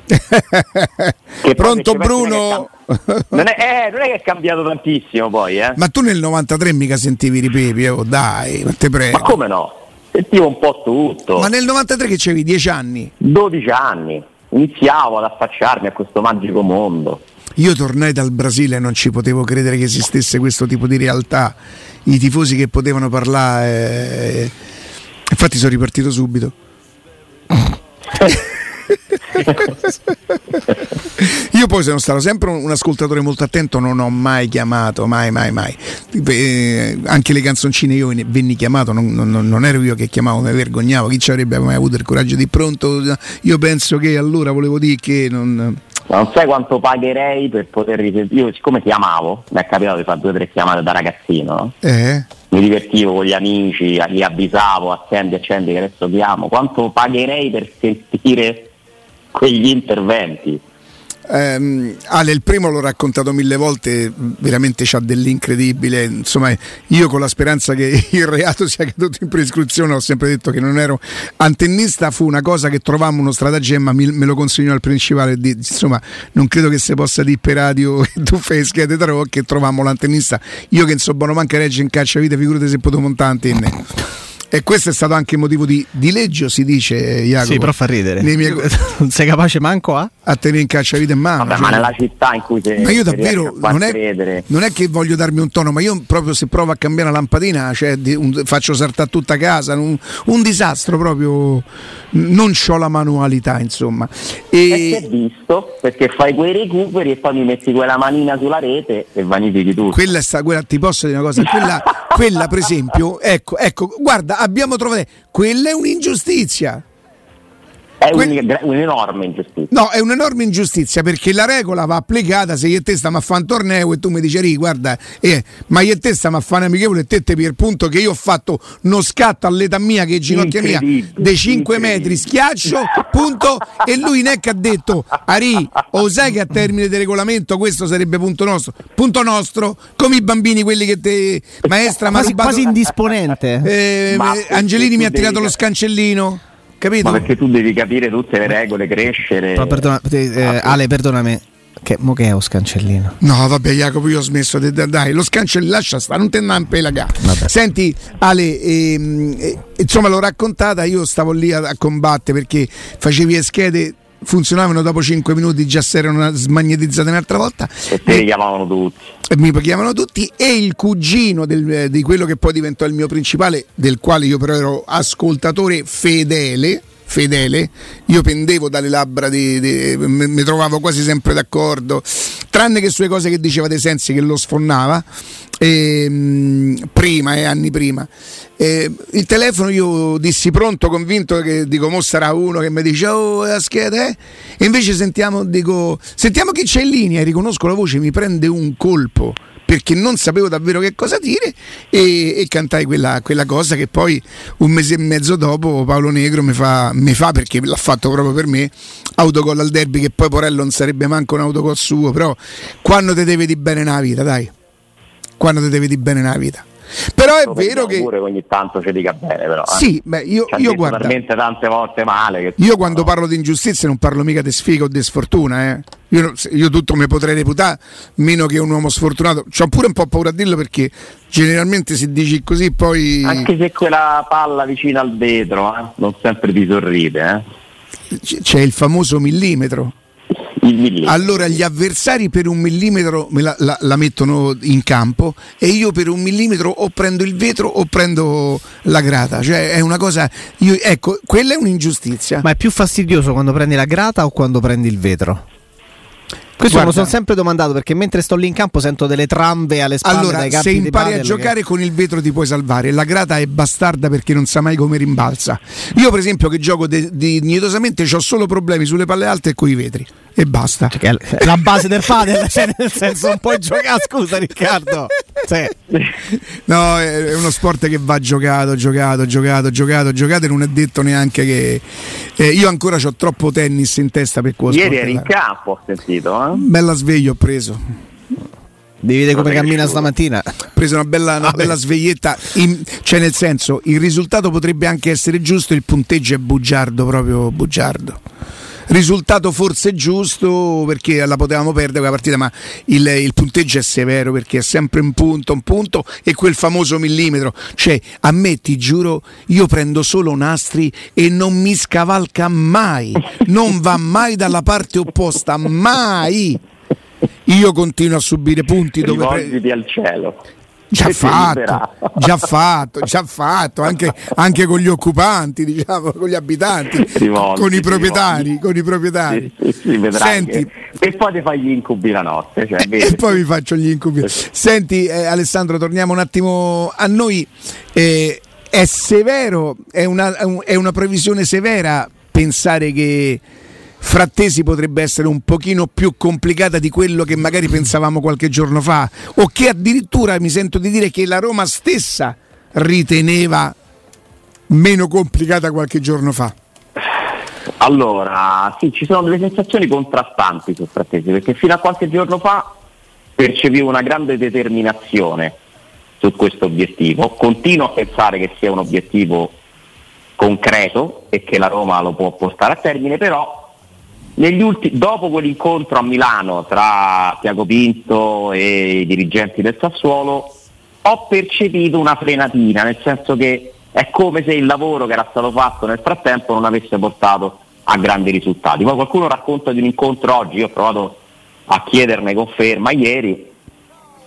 Pronto Bruno? Non è, eh, non è, che è cambiato tantissimo poi, eh. Ma tu nel 93 mica sentivi i ripepi, oh, dai, ma te prego. Ma come no? Sentivo un po' tutto. Ma nel 93 che c'avevi 10 anni? 12 anni. Iniziavo ad affacciarmi a questo magico mondo. Io tornai dal Brasile e non ci potevo credere che esistesse questo tipo di realtà. I tifosi che potevano parlare. Eh Infatti sono ripartito subito. Io poi sono stato sempre un, ascoltatore molto attento, non ho mai chiamato, mai, mai, mai. Eh, anche le canzoncine io venni chiamato, non, non, non, ero io che chiamavo, mi vergognavo. Chi ci avrebbe mai avuto il coraggio di pronto? Io penso che allora volevo dire che non... Ma non sai quanto pagherei per poter risentire. Io, siccome chiamavo, mi è capitato di fare due o tre chiamate da ragazzino. Eh? Mi divertivo con gli amici, li avvisavo, accendi, accendi, che adesso chiamo. Quanto pagherei per sentire quegli interventi? Um, Ale, il primo l'ho raccontato mille volte, veramente c'ha dell'incredibile. Insomma, io con la speranza che il reato sia caduto in prescrizione ho sempre detto che non ero antennista. Fu una cosa che trovammo uno stratagemma, me lo consegnò al principale. Di, insomma, non credo che si possa dire per radio e tu fai schede tarò che trovammo l'antennista. Io che insomma non manca regge in caccia vita, figurate se potevo montare antenne. E questo è stato anche motivo di, di leggio, si dice, Jacopo. Sì, però fa ridere. Miei... non sei capace manco a? A tenere in caccia vita in mano. Vabbè, cioè... ma nella città in cui sei. Ma io davvero non è, non è, che voglio darmi un tono, ma io proprio se provo a cambiare la lampadina, cioè, un, faccio saltare tutta casa, un, un disastro proprio. Non ho la manualità, insomma. E... E visto, perché fai quei recuperi e poi mi metti quella manina sulla rete e vanifichi tutto. Quella, sta, quella ti posso dire una cosa, quella, quella per esempio, ecco, ecco, guarda, abbiamo trovato. Quella è un'ingiustizia. È que- un'enorme ingiustizia. No, è un'enorme ingiustizia perché la regola va applicata se io e te stiamo a fare un torneo e tu mi dici, guarda, eh, ma io e te stiamo a fare un amichevole e te te per punto che io ho fatto uno scatto all'età mia che è ginocchia mia dei 5 metri, schiaccio, punto, e lui ne ha detto, Ari, o sai che a termine di regolamento questo sarebbe punto nostro, punto nostro, come i bambini quelli che te maestra quasi, quasi indisponente. Eh, Angelini mi ha tirato lo scancellino. Capito? Ma perché tu devi capire tutte le regole, crescere. Però perdona, eh, Ale, perdonami. Che, mo che è lo scancellino? No, vabbè, Jacopo, io ho smesso di dai, lo scancellino lascia stare, non te ne pelaga. Senti, Ale, ehm, eh, insomma, l'ho raccontata, io stavo lì a, a combattere perché facevi le schede funzionavano dopo 5 minuti già si erano smagnetizzate un'altra volta. E ti chiamavano tutti. E mi chiamavano tutti e il cugino del, di quello che poi diventò il mio principale del quale io però ero ascoltatore fedele fedele, io pendevo dalle labbra, di, di, mi trovavo quasi sempre d'accordo, tranne che sulle cose che diceva De Sensi che lo sfonnava, e, ehm, prima, eh, anni prima. E, il telefono io dissi pronto, convinto che dico, mo sarà uno che mi dice, oh, la scheda, eh? E invece sentiamo, dico, sentiamo chi c'è in linea, riconosco la voce, mi prende un colpo perché non sapevo davvero che cosa dire e, e cantai quella, quella, cosa che poi un mese e mezzo dopo Paolo Negro mi fa, mi fa perché l'ha fatto proprio per me autogol al derby che poi Porello non sarebbe manco un autogol suo però quando te devi di bene nella vita dai. Quando te devi di bene nella vita però è vero che pure ogni tanto ci dica bene però eh. sì beh, io, io guarda talmente tante volte male che io quando parlo di ingiustizia non parlo mica di sfiga o di sfortuna eh. io, io, tutto mi potrei reputare meno che un uomo sfortunato ho pure un po' paura a dirlo perché generalmente se dici così poi anche se quella palla vicina al vetro eh, non sempre ti sorride eh. c'è il famoso millimetro allora gli avversari per un millimetro la, la, la, mettono in campo e io per un millimetro o prendo il vetro o prendo la grata. Cioè è una cosa. Io, ecco, quella è un'ingiustizia. Ma è più fastidioso quando prendi la grata o quando prendi il vetro? Questo Guarda, me lo sono sempre domandato perché mentre sto lì in campo sento delle trambe alle spalle. Allora, dai se impari a giocare che... con il vetro ti puoi salvare. La grata è bastarda perché non sa mai come rimbalza. Io, per esempio, che gioco dignitosamente, ho solo problemi sulle palle alte e con i vetri e basta. Cioè, la base del padre, cioè nel senso non puoi giocare, scusa Riccardo. Sì. No, è uno sport che va giocato, giocato, giocato, giocato, giocato e non è detto neanche che eh, io ancora ho troppo tennis in testa per questo. Ieri eri in campo, ho sentito, eh? Bella sveglia ho preso. Devi vedere come cammina stamattina. Ho preso una bella, una bella sveglietta, in, cioè nel senso il risultato potrebbe anche essere giusto, il punteggio è bugiardo, proprio bugiardo risultato forse giusto perché la potevamo perdere quella partita, ma il, il, punteggio è severo perché è sempre un punto, un punto e quel famoso millimetro. Cioè, a me ti giuro, io prendo solo nastri e non mi scavalca mai, non va mai dalla parte opposta, mai. Io continuo a subire punti dove... Pre- al cielo Già fatto, già fatto, già fatto, anche, anche, con gli occupanti, diciamo, con gli abitanti, rivolti, con, i proprietari, con i proprietari. Sì, sì, Senti. E poi ti fai gli incubi la notte. Cioè, e poi mi faccio gli incubi. Senti eh, Alessandro, torniamo un attimo a noi. Eh, è severo, è una, è una previsione severa pensare che Frattesi potrebbe essere un pochino più complicata di quello che magari pensavamo qualche giorno fa o che addirittura mi sento di dire che la Roma stessa riteneva meno complicata qualche giorno fa. Allora, sì, ci sono delle sensazioni contrastanti su Frattesi perché fino a qualche giorno fa percepivo una grande determinazione su questo obiettivo. Continuo a pensare che sia un obiettivo concreto e che la Roma lo può portare a termine, però ultimi, dopo quell'incontro a Milano tra Tiago Pinto e i dirigenti del Sassuolo ho percepito una frenatina, nel senso che è come se il lavoro che era stato fatto nel frattempo non avesse portato a grandi risultati. Poi qualcuno racconta di un incontro oggi, io ho provato a chiederne conferma ieri,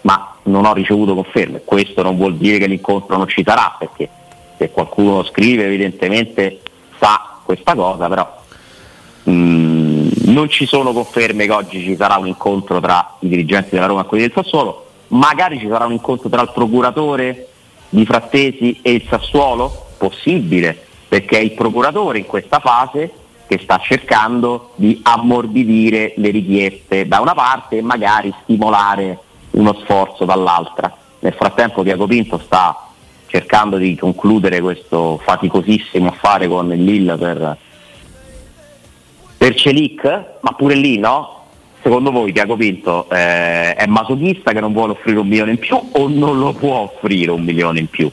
ma non ho ricevuto conferme. Questo non vuol dire che l'incontro non ci sarà, perché se qualcuno scrive evidentemente sa questa cosa, però mh, mm, non ci sono conferme che oggi ci sarà un incontro tra i dirigenti della Roma e quelli del Sassuolo, magari ci sarà un incontro tra il procuratore di Frattesi e il Sassuolo? Possibile, perché è il procuratore in questa fase che sta cercando di ammorbidire le richieste da una parte e magari stimolare uno sforzo dall'altra. Nel frattempo Diaco Pinto sta cercando di concludere questo faticosissimo affare con il Lille per, per Celic, ma pure lì no? Secondo voi Diaco Pinto eh, è masochista che non vuole offrire un milione in più o non lo può offrire un milione in più?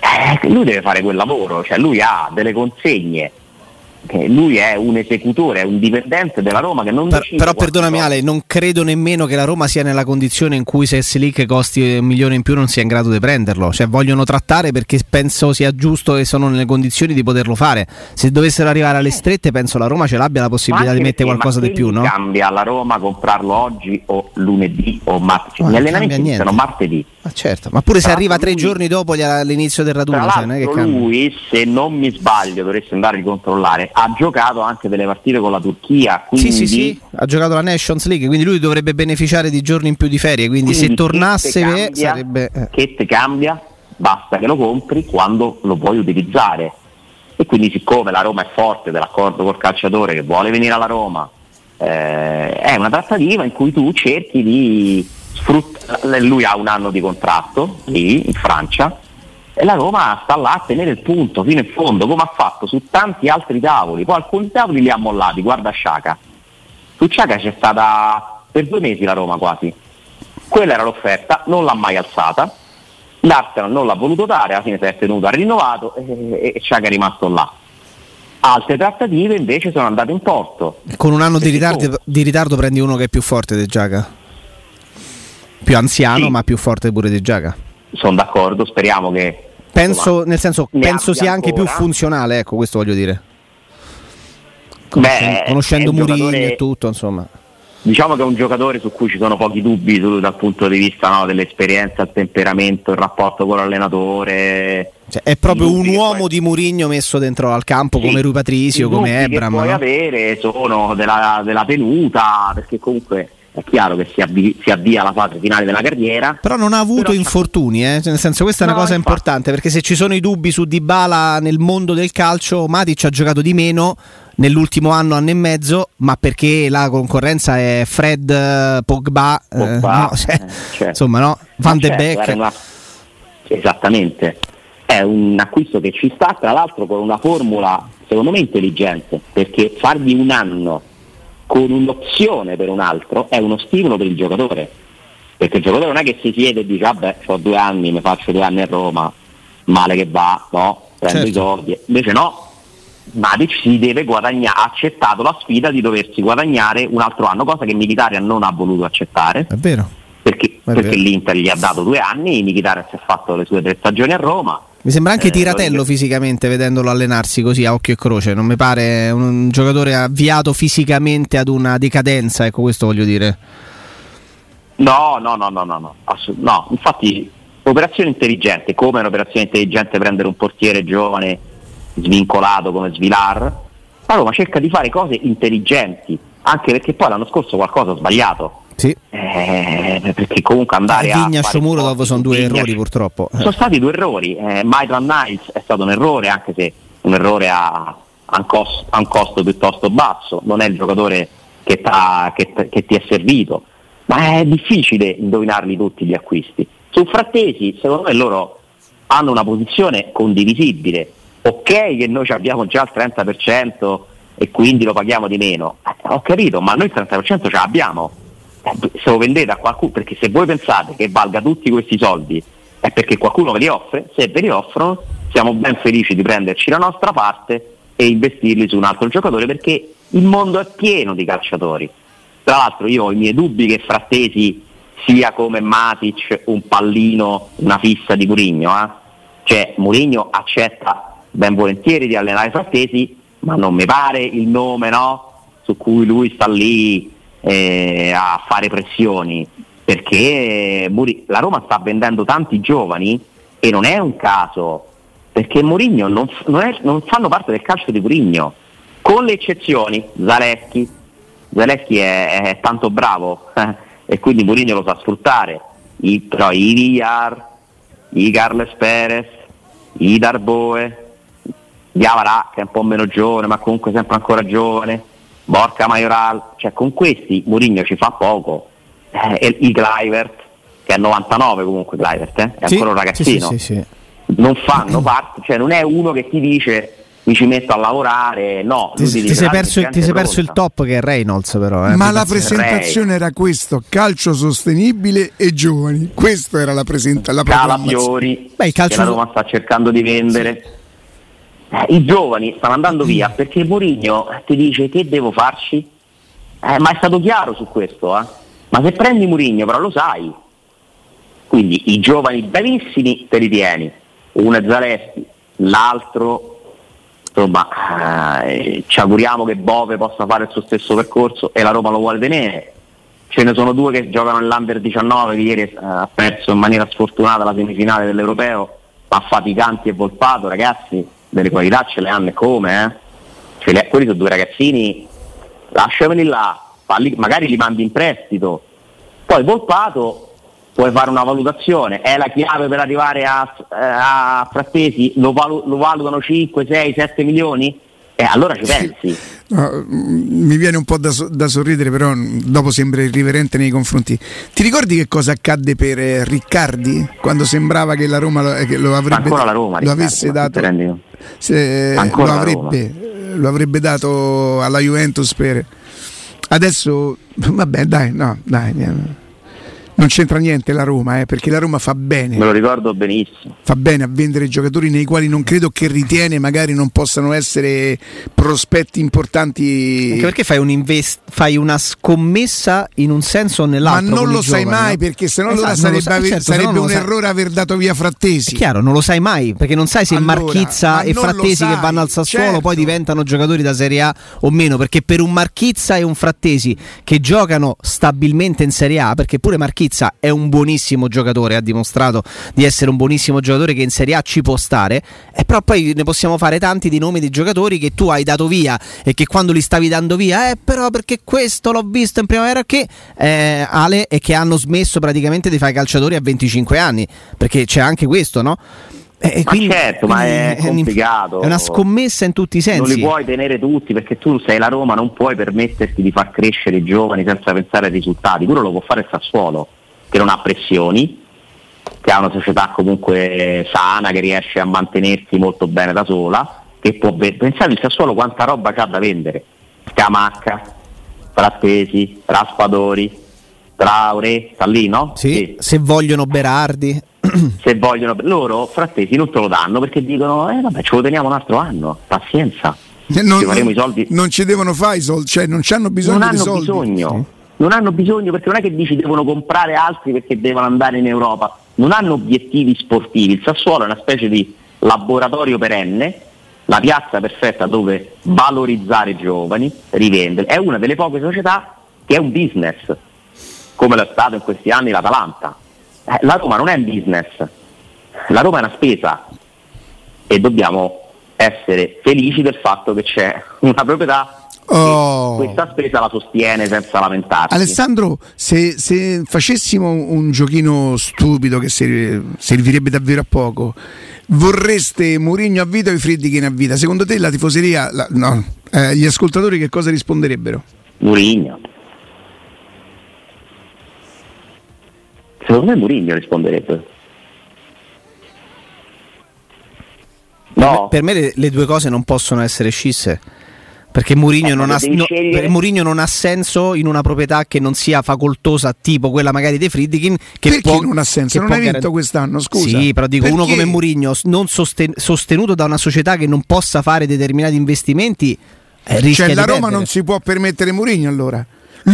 Eh, lui deve fare quel lavoro, cioè lui ha delle consegne lui è un esecutore, è un dipendente della Roma che non per, Però perdonami Ale, non credo nemmeno che la Roma sia nella condizione in cui se Slick costi un milione in più non sia in grado di prenderlo, cioè vogliono trattare perché penso sia giusto e sono nelle condizioni di poterlo fare. Se dovessero arrivare alle strette penso la Roma ce l'abbia la possibilità di mettere qualcosa di più, no? cambia la Roma comprarlo oggi o lunedì o martedì. Gli allenamenti iniziano martedì. Ma certo, ma pure se arriva tre giorni dopo l'inizio del raduno, cioè, non è che lui, se non mi sbaglio, dovresti andare a ricontrollare ha giocato anche delle partite con la Turchia. Quindi... Sì, sì, sì, ha giocato la Nations League, quindi lui dovrebbe beneficiare di giorni in più di ferie. Quindi, quindi se tornasse cambia, sarebbe. Eh. Che te cambia? Basta che lo compri quando lo puoi utilizzare. E quindi, siccome la Roma è forte dell'accordo col calciatore che vuole venire alla Roma, eh, è una trattativa in cui tu cerchi di sfruttare. Lui ha un anno di contratto lì in Francia e la Roma sta là a tenere il punto fino in fondo, come ha fatto su tanti altri tavoli. Poi alcuni tavoli li ha mollati, guarda Sciaca. Su Sciaca c'è stata per due mesi la Roma quasi. Quella era l'offerta, non l'ha mai alzata. L'Arsenal non l'ha voluto dare, alla fine si è tenuto, ha rinnovato e, e Sciaca è rimasto là. Altre trattative invece sono andate in porto. Con un anno di ritardo, di ritardo, prendi uno che è più forte di Giaga. Più anziano, sì. ma più forte pure di Giaga. Sono d'accordo, speriamo che Penso, nel senso, penso sia anche più funzionale, ecco, questo voglio dire. Conoscendo, Beh, conoscendo Mourinho e tutto, insomma. Diciamo che è un giocatore su cui ci sono pochi dubbi dal punto di vista no, dell'esperienza, il temperamento, il rapporto con l'allenatore. Cioè, è proprio un uomo poi... di Murigno messo dentro al campo sì, come Rui Patricio, come Ebram. Che puoi no? avere sono della, della tenuta, perché comunque è chiaro che si, avvi- si, avvia alla fase finale della carriera. Però non ha avuto però infortuni, eh? cioè, nel senso questa è una cosa infatti. importante perché se ci sono i dubbi su Dybala nel mondo del calcio, Matic ha giocato di meno nell'ultimo anno, anno e mezzo, ma perché la concorrenza è Fred, Pogba, eh, Pogba no, cioè, eh, certo. insomma no, Van de certo, Beek. Una... Esattamente, è un acquisto che ci sta, tra l'altro con una formula secondo me intelligente, perché fargli un anno con un'opzione per un altro è uno stimolo per il giocatore. Perché il giocatore non è che si siede e dice vabbè ho due anni, mi faccio due anni a Roma, male che va, no? Prendo certo. i soldi. Invece no, Matic si deve guadagnare, ha accettato la sfida di doversi guadagnare un altro anno, cosa che Militaria non ha voluto accettare. È vero. Perché, È perché vero. l'Inter gli ha dato due anni, Militaria si è fatto le sue tre stagioni a Roma mi sembra anche eh, tiratello fisicamente vedendolo allenarsi così a occhio e croce. Non mi pare un giocatore avviato fisicamente ad una decadenza, ecco questo voglio dire. No, no, no, no, no, no, Assolut- no. infatti operazione intelligente, come un'operazione intelligente prendere un portiere giovane svincolato come Svilar, la Roma cerca di fare cose intelligenti, anche perché poi l'anno scorso qualcosa ha sbagliato. Sì. Eh, perché comunque andare a Vigna Sciomuro dopo sono due Vigna, errori purtroppo. Sono stati due errori. Eh, Maitland Niles è stato un errore, anche se un errore a, a, un, costo, a un costo piuttosto basso, non è il giocatore che, che, che ti è servito, ma è difficile indovinarli tutti gli acquisti. Su Frattesi, secondo me loro hanno una posizione condivisibile. Ok che noi abbiamo già il 30% e quindi lo paghiamo di meno. Eh, ho capito, ma noi il 30% ce l'abbiamo. Eh, se lo vendete a qualcuno, perché se voi pensate che valga tutti questi soldi è perché qualcuno ve li offre, se ve li offrono siamo ben felici di prenderci la nostra parte e investirli su un altro giocatore perché il mondo è pieno di calciatori. Tra l'altro io ho i miei dubbi che Frattesi sia come Matic un pallino, una fissa di Murigno. Eh? Cioè Murigno accetta ben volentieri di allenare Frattesi, ma non mi pare il nome no? su cui lui sta lì eh, a fare pressioni, perché la Roma sta vendendo tanti giovani e non è un caso, perché Murigno non, non, non fanno parte del calcio di Murigno, con le eccezioni Zaleschi, Zaleschi è, è tanto bravo e quindi Mourinho lo sa sfruttare, I, però i Villar, i Carles Perez, i Darboe, Diavara che è un po' meno giovane ma comunque sempre ancora giovane, Borca Majoral, cioè con questi Mourinho ci fa poco, eh, i Clivert che è 99 comunque Clivert, eh? è sì, ancora un ragazzino, sì, sì, non fanno parte, cioè non è uno che ti dice mi ci metto a lavorare. No, ti, ti, sei, perso, ti sei perso, il top che è Reynolds, però. Eh, Ma la presentazione era questo: calcio sostenibile e giovani. Questa era la presentazione. Calafiori, Beh, il calcio... che la Roma sta cercando di vendere. Sì. Eh, I giovani stanno andando via perché Mourinho ti dice che devo farci. Eh, ma è stato chiaro su questo, eh? Ma se prendi Mourinho, però lo sai. Quindi i giovani bravissimi te li tieni. Uno è Zaleschi, l'altro insomma eh, ci auguriamo che Bove possa fare il suo stesso percorso e la Roma lo vuole tenere. Ce ne sono due che giocano nell'Under 19 che ieri eh, ha perso in maniera sfortunata la semifinale dell'Europeo, ma faticanti e volpato, ragazzi, delle qualità ce le hanno e come, eh? le, quelli sono due ragazzini, lasciameli là, falli, magari li mandi in prestito. Poi Volpato puoi fare una valutazione, è la chiave per arrivare a, eh, a Frattesi, lo, valu- lo, valutano 5, 6, 7 milioni? E eh, allora ci pensi. No, mi viene un po' da, da, sorridere, però dopo sembra irriverente nei confronti. Ti ricordi che cosa accadde per eh, Riccardi? Quando sembrava che la Roma lo, eh, lo avrebbe la Roma, lo avesse dato. Se, lo, avrebbe, lo avrebbe dato alla Juventus per. Adesso, vabbè, dai, no, dai. Non c'entra niente la Roma, eh, perché la Roma fa bene. Me lo ricordo benissimo. Fa bene a vendere giocatori nei quali non credo che ritiene magari non possano essere prospetti importanti. Anche perché fai, un invest- fai una scommessa in un senso o nell'altro. Ma non lo sai mai, no? perché se no esatto, sarebbe, sa- certo, sarebbe un errore aver dato via Frattesi. È chiaro, non lo sai mai, perché non sai se allora, Marchizza e Frattesi che vanno al Sassuolo certo. poi diventano giocatori da Serie A o meno, perché per un Marchizza e un Frattesi che giocano stabilmente in Serie A, perché pure Marchizza Pizza è un buonissimo giocatore, ha dimostrato di essere un buonissimo giocatore che in Serie A ci può stare, e però poi ne possiamo fare tanti di nomi di giocatori che tu hai dato via e che quando li stavi dando via, eh però perché questo l'ho visto in primavera che eh, Ale e che hanno smesso praticamente di fare calciatori a 25 anni, perché c'è anche questo, no? Eh, ma quindi, certo, quindi ma è, è complicato. È una scommessa in tutti i sensi. Non li puoi tenere tutti perché tu sei la Roma, non puoi permetterti di far crescere i giovani senza pensare ai risultati. Quello lo può fare il Sassuolo che non ha pressioni, che ha una società comunque sana, che riesce a mantenersi molto bene da sola, che può pensare il Sassuolo quanta roba c'ha da vendere, Scamacca, Frattesi, Raspadori, Traure, sta lì no? Sì, sì. se vogliono Berardi. se vogliono, loro Frattesi non te lo danno perché dicono, eh vabbè ce lo teniamo un altro anno, pazienza. Non, non, non, ci devono fare i soldi, cioè non hanno bisogno non di hanno soldi. Bisogno non hanno bisogno perché non è che dici devono comprare altri perché devono andare in Europa, non hanno obiettivi sportivi. Il Sassuolo è una specie di laboratorio perenne, la piazza perfetta dove valorizzare i giovani, rivendere. È una delle poche società che è un business. come lo è stato in questi anni l'Atalanta. Eh, la Roma non è un business, la Roma è una spesa e dobbiamo essere felici del fatto che c'è una proprietà Oh. questa spesa la sostiene senza lamentarsi. Alessandro, se, se facessimo un giochino stupido che servirebbe davvero a poco, vorreste Mourinho a vita o i Friedkin a vita? Secondo te la tifoseria, la, no, eh, gli ascoltatori che cosa risponderebbero? Mourinho. Secondo me Mourinho risponderebbe. No. Per me, per me le, le due cose non possono essere scisse perché Mourinho, eh, non ha, no, Mourinho, non ha, senso in una proprietà che non sia facoltosa, tipo quella magari dei Friedkin. Che perché può, non ha senso? Non hai vinto gar- quest'anno, scusa. Sì, però dico perché? uno come Mourinho, non sosten- sostenuto da una società che non possa fare determinati investimenti. Eh, cioè, la Roma non si può permettere Mourinho allora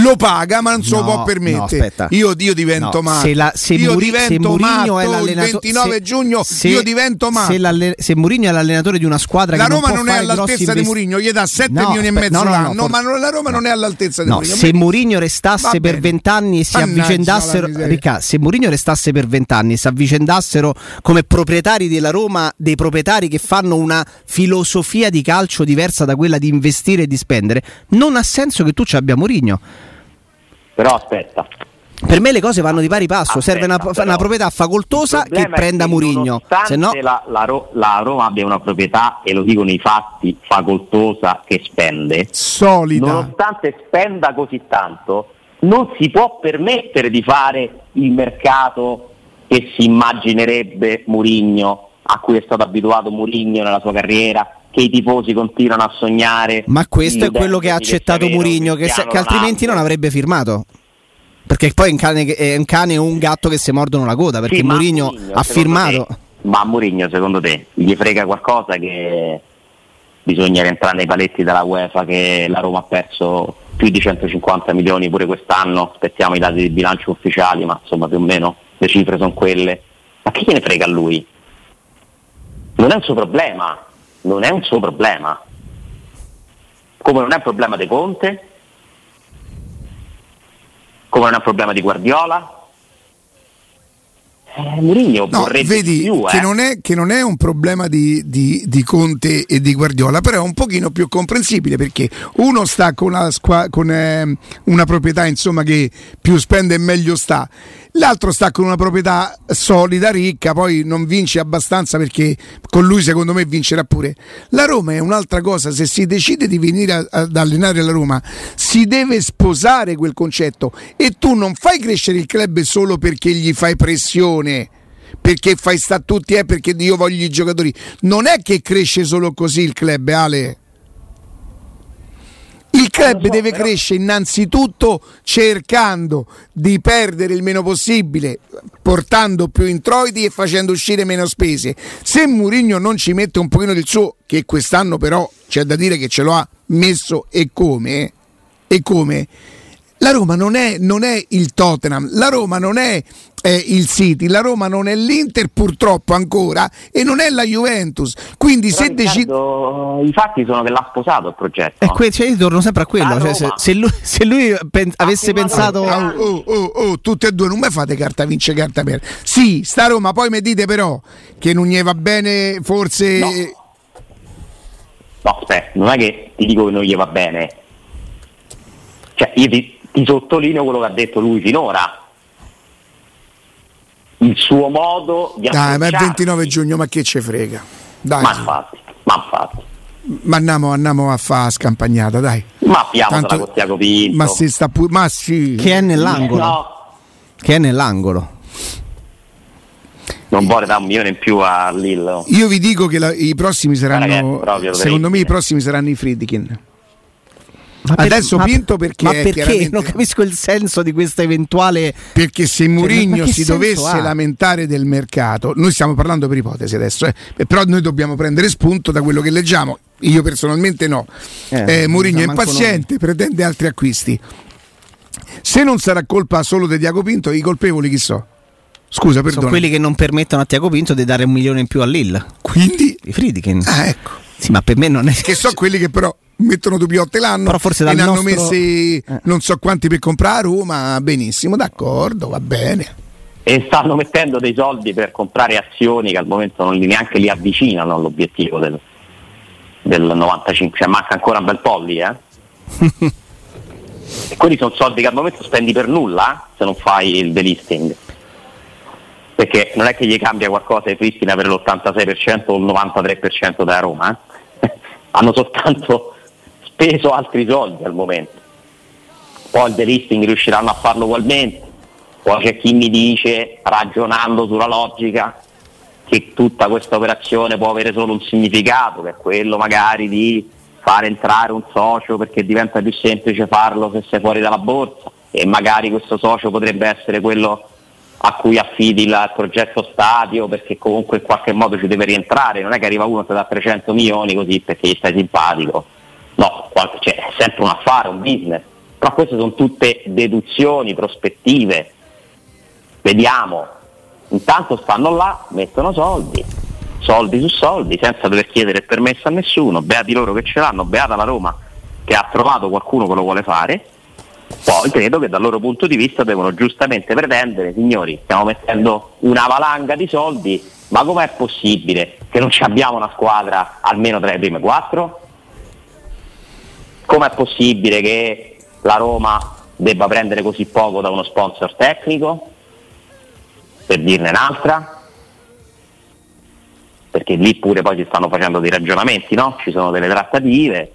lo paga ma non se lo può permettere. No, io, io, divento no, matto. Se, la, se io Muri, divento se matto è il 29 se, giugno se, io divento matto. Se, se Mourinho è l'allenatore di una squadra la che Roma non, non è all'altezza invest... di Mourinho, gli dà 7 no, milioni e mezzo no, l'anno, ma la Roma non è all'altezza di Mourinho. Se Mourinho restasse per 20 anni e si avvicendassero Ricca, se Mourinho restasse per 20 anni e si avvicendassero come proprietari della Roma, dei proprietari che fanno una filosofia di calcio diversa da quella di investire e di spendere, non ha senso che tu ci abbia Mourinho. Però aspetta. Per me le cose vanno di pari passo, aspetta, serve una, una, proprietà facoltosa che prenda Murigno. Se no... la, la, la, Roma abbia una proprietà, e lo dicono i fatti, facoltosa che spende, solida. Nonostante spenda così tanto, non si può permettere di fare il mercato che si immaginerebbe Murigno, a cui è stato abituato Murigno nella sua carriera, che i tifosi continuano a sognare. Ma questo è quello che ha accettato Murigno, che, che, altrimenti non avrebbe firmato. Perché poi è un cane, è un cane o un gatto che si mordono la coda, perché sì, Murigno ha firmato. Te, ma a Murigno, secondo te, gli frega qualcosa che bisogna rientrare nei paletti della UEFA che la Roma ha perso più di 150 milioni pure quest'anno, aspettiamo i dati di bilancio ufficiali, ma insomma più o meno le cifre sono quelle. Ma che gliene frega a lui? Non è un suo problema, non è un suo problema. Come non è un problema di Conte, come non è un problema di Guardiola. Eh, Mourinho no, vedi più, che, non è, che, non è, un problema di, di, di, Conte e di Guardiola, però è un pochino più comprensibile perché uno sta con una, con, eh, una proprietà insomma, che più spende e meglio sta l'altro sta con una proprietà solida, ricca, poi non vince abbastanza perché con lui secondo me vincerà pure. La Roma è un'altra cosa, se si decide di venire ad allenare la Roma si deve sposare quel concetto. E tu non fai crescere il club solo perché gli fai pressione perché fai sta tutti eh, perché io voglio i giocatori. Non è che cresce solo così il club Ale il club so, deve però... crescere innanzitutto cercando di perdere il meno possibile, portando più introiti e facendo uscire meno spese. Se Mourinho non ci mette un pochino del suo, che quest'anno però c'è da dire che ce lo ha messo e come, e come la Roma non è, non è il Tottenham, la Roma non è eh, il City, la Roma non è l'Inter purtroppo ancora e non è la Juventus. Quindi Però se decidi... I fatti sono che l'ha sposato il progetto. E que- cioè io torno sempre a quello, cioè, se, se, lui, se lui pen- avesse pensato... Oh, oh, oh, oh, tutte e due, non mi fate carta vince, carta perde. Sì, sta Roma, poi mi dite però che non gli va bene forse... No. no, aspetta, non è che ti dico che non gli va bene. Cioè, io ti, ti sottolineo quello che ha detto lui finora. Il suo modo di Dai, ma è il 29 giugno, ma che ce frega? Dai. Ma infatti, ma infatti. Ma andiamo, andiamo a fare scampagnata, dai. Ma abbiamo Tanto, con Tiago Pinto. Ma si sta pure. Ma sì. Che è nell'angolo. No. Che è nell'angolo. Non vuole dare un milione in più a Lillo. Io vi dico che la, i prossimi saranno. Ragazzi, secondo me i prossimi saranno i Friedkin. Ma Adesso per, Pinto perché... Ma perché? Non capisco il senso di questa eventuale... Perché se Mourinho cioè, si dovesse ha? lamentare del mercato, noi stiamo parlando per ipotesi adesso, eh, però noi dobbiamo prendere spunto da quello che leggiamo. Io personalmente no. Eh, eh, Mourinho è impaziente, pretende altri acquisti. Se non sarà colpa solo di Diaco Pinto, i colpevoli chi so? Scusa, perdona. Sono quelli che non permettono a Tiago Pinto di dare un milione in più a Lille. Quindi? I Friedkin. Ah, ecco. Sì, ma per me non è. Che sono quelli che però mettono due piotte l'anno Però forse e ne nostro... hanno messi eh. non so quanti per comprare a Roma, benissimo, d'accordo, va bene. E stanno mettendo dei soldi per comprare azioni che al momento non li neanche li avvicinano all'obiettivo del, del 95, cioè manca ancora un bel po' lì, eh? e quelli sono soldi che al momento spendi per nulla se non fai il delisting perché non è che gli cambia qualcosa ai Pristina per l'86% o il 93% della Roma eh? hanno soltanto speso altri soldi al momento. Poi il delisting riusciranno a farlo ugualmente. Poi c'è chi mi dice ragionando sulla logica che tutta questa operazione può avere solo un significato che è quello magari di fare entrare un socio perché diventa più semplice farlo se sei fuori dalla borsa. E magari questo socio potrebbe essere quello a cui affidi il progetto stadio perché comunque in qualche modo ci deve rientrare, non è che arriva uno e ti dà 300 milioni così perché gli stai simpatico, no, cioè, è sempre un affare, un business, però queste sono tutte deduzioni, prospettive, vediamo, intanto stanno là, mettono soldi, soldi su soldi senza dover chiedere permesso a nessuno, beati loro che ce l'hanno, beata la Roma che ha trovato qualcuno che lo vuole fare, poi credo che dal loro punto di vista devono giustamente pretendere, signori, stiamo mettendo una valanga di soldi, ma com'è possibile che non abbiamo una squadra almeno tra le prime quattro? Com'è possibile che la Roma debba prendere così poco da uno sponsor tecnico? Per dirne un'altra? perché lì pure poi si stanno facendo dei ragionamenti, no? ci sono delle trattative,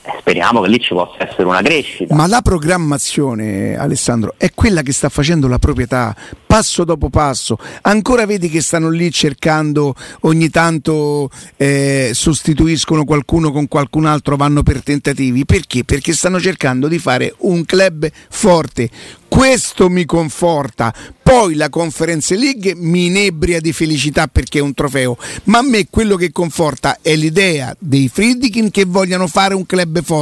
eh, speriamo che lì ci possa essere una crescita. Ma la programmazione, Alessandro, è quella che sta facendo la proprietà, passo dopo passo. Ancora vedi che stanno lì cercando, ogni tanto eh, sostituiscono qualcuno con qualcun altro, vanno per tentativi. Perché? Perché stanno cercando di fare un club forte. Questo mi conforta. Poi la Conference League mi inebria di felicità perché è un trofeo, ma a me quello che conforta è l'idea dei Friedkin che vogliano fare un club forte.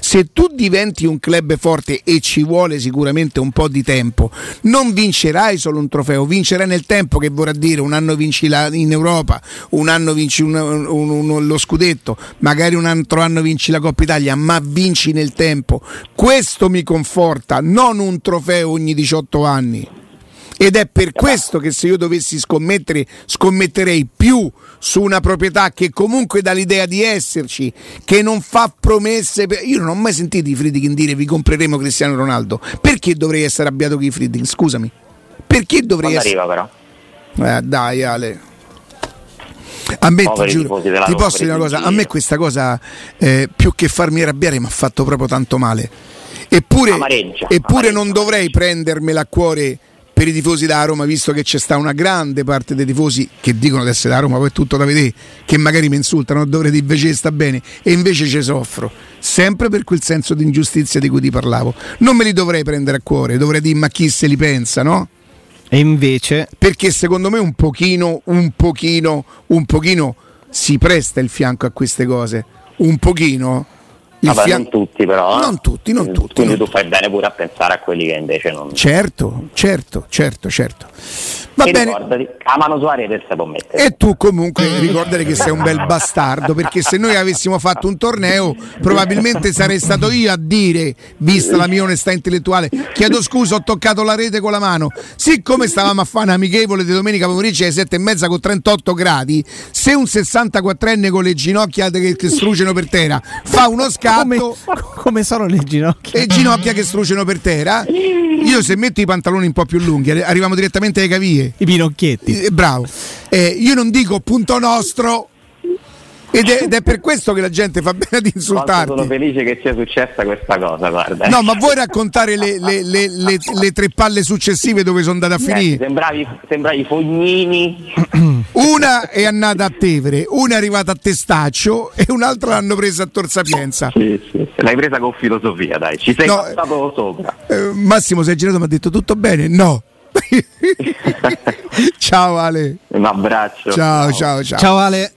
Se tu diventi un club forte e ci vuole sicuramente un po' di tempo, non vincerai solo un trofeo, vincerai nel tempo che vorrà dire un anno vinci la, in Europa, un anno vinci un, un, un, lo scudetto, magari un altro anno vinci la Coppa Italia, ma vinci nel tempo. Questo mi conforta, non un trofeo ogni 18 anni. Ed è per questo che se io dovessi scommettere, scommetterei più su una proprietà che comunque dà l'idea di esserci, che non fa promesse. Per... Io non ho mai sentito i Friedkin dire vi compreremo Cristiano Ronaldo. Perché dovrei essere arrabbiato con i Friedkin? Scusami. Perché dovrei Quando essere... arriva però? Eh, dai Ale. A me ti, giuro, ti posso dire una cosa, a me questa cosa eh, più che farmi arrabbiare mi ha fatto proprio tanto male. Eppure, amareggia, eppure amareggia, non dovrei prendermela a cuore per i tifosi da Roma, visto che c'è sta una grande parte dei tifosi che dicono di essere da Roma, poi è tutto da vedere, che magari mi insultano, dovrei invece sta bene, e invece ci soffro, sempre per quel senso di ingiustizia di cui ti parlavo. Non me li dovrei prendere a cuore, dovrei dire ma chi se li pensa, no? E invece... Perché secondo me un pochino, un pochino, un pochino si presta il fianco a queste cose. Un pochino. Vabbè, fian- non tutti però. Eh? Non tutti, non tutti. Quindi non tu fai bene pure a pensare a quelli che invece non... Certo, certo, certo, certo. Va e bene. Ricordati, a mano Suarez si può mettere. E tu comunque ricordati che sei un bel bastardo, perché se noi avessimo fatto un torneo probabilmente sarei stato io a dire, vista la mia onestà intellettuale, chiedo scusa, ho toccato la rete con la mano. Siccome stavamo a fare amichevole di domenica pomeriggio alle 7 e mezza con 38 gradi, se un 64enne con le ginocchia che, che struciano per terra fa uno scatto... Come, come sono le ginocchia? Le ginocchia che struciano per terra, io se metto i pantaloni un po' più lunghi arriviamo direttamente alle caviglie. I pinocchietti. Eh, bravo. Eh, io non dico punto nostro. Ed è, ed è, per questo che la gente fa bene ad insultarti. Quanto sono felice che sia successa questa cosa, guarda. No, ma vuoi raccontare le, le, le, le tre palle successive dove sono andate a finire? Eh, sembravi, sembravi fognini. Una è andata a Tevere, una è arrivata a Testaccio e un'altra l'hanno presa a Tor Sapienza. Sì, sì. L'hai presa con filosofia, dai. Ci sei no, passato sopra. Eh, Massimo si è girato e mi ha detto tutto bene? No. ciao Ale. Un abbraccio. Ciao, ciao, ciao. Ciao Ale.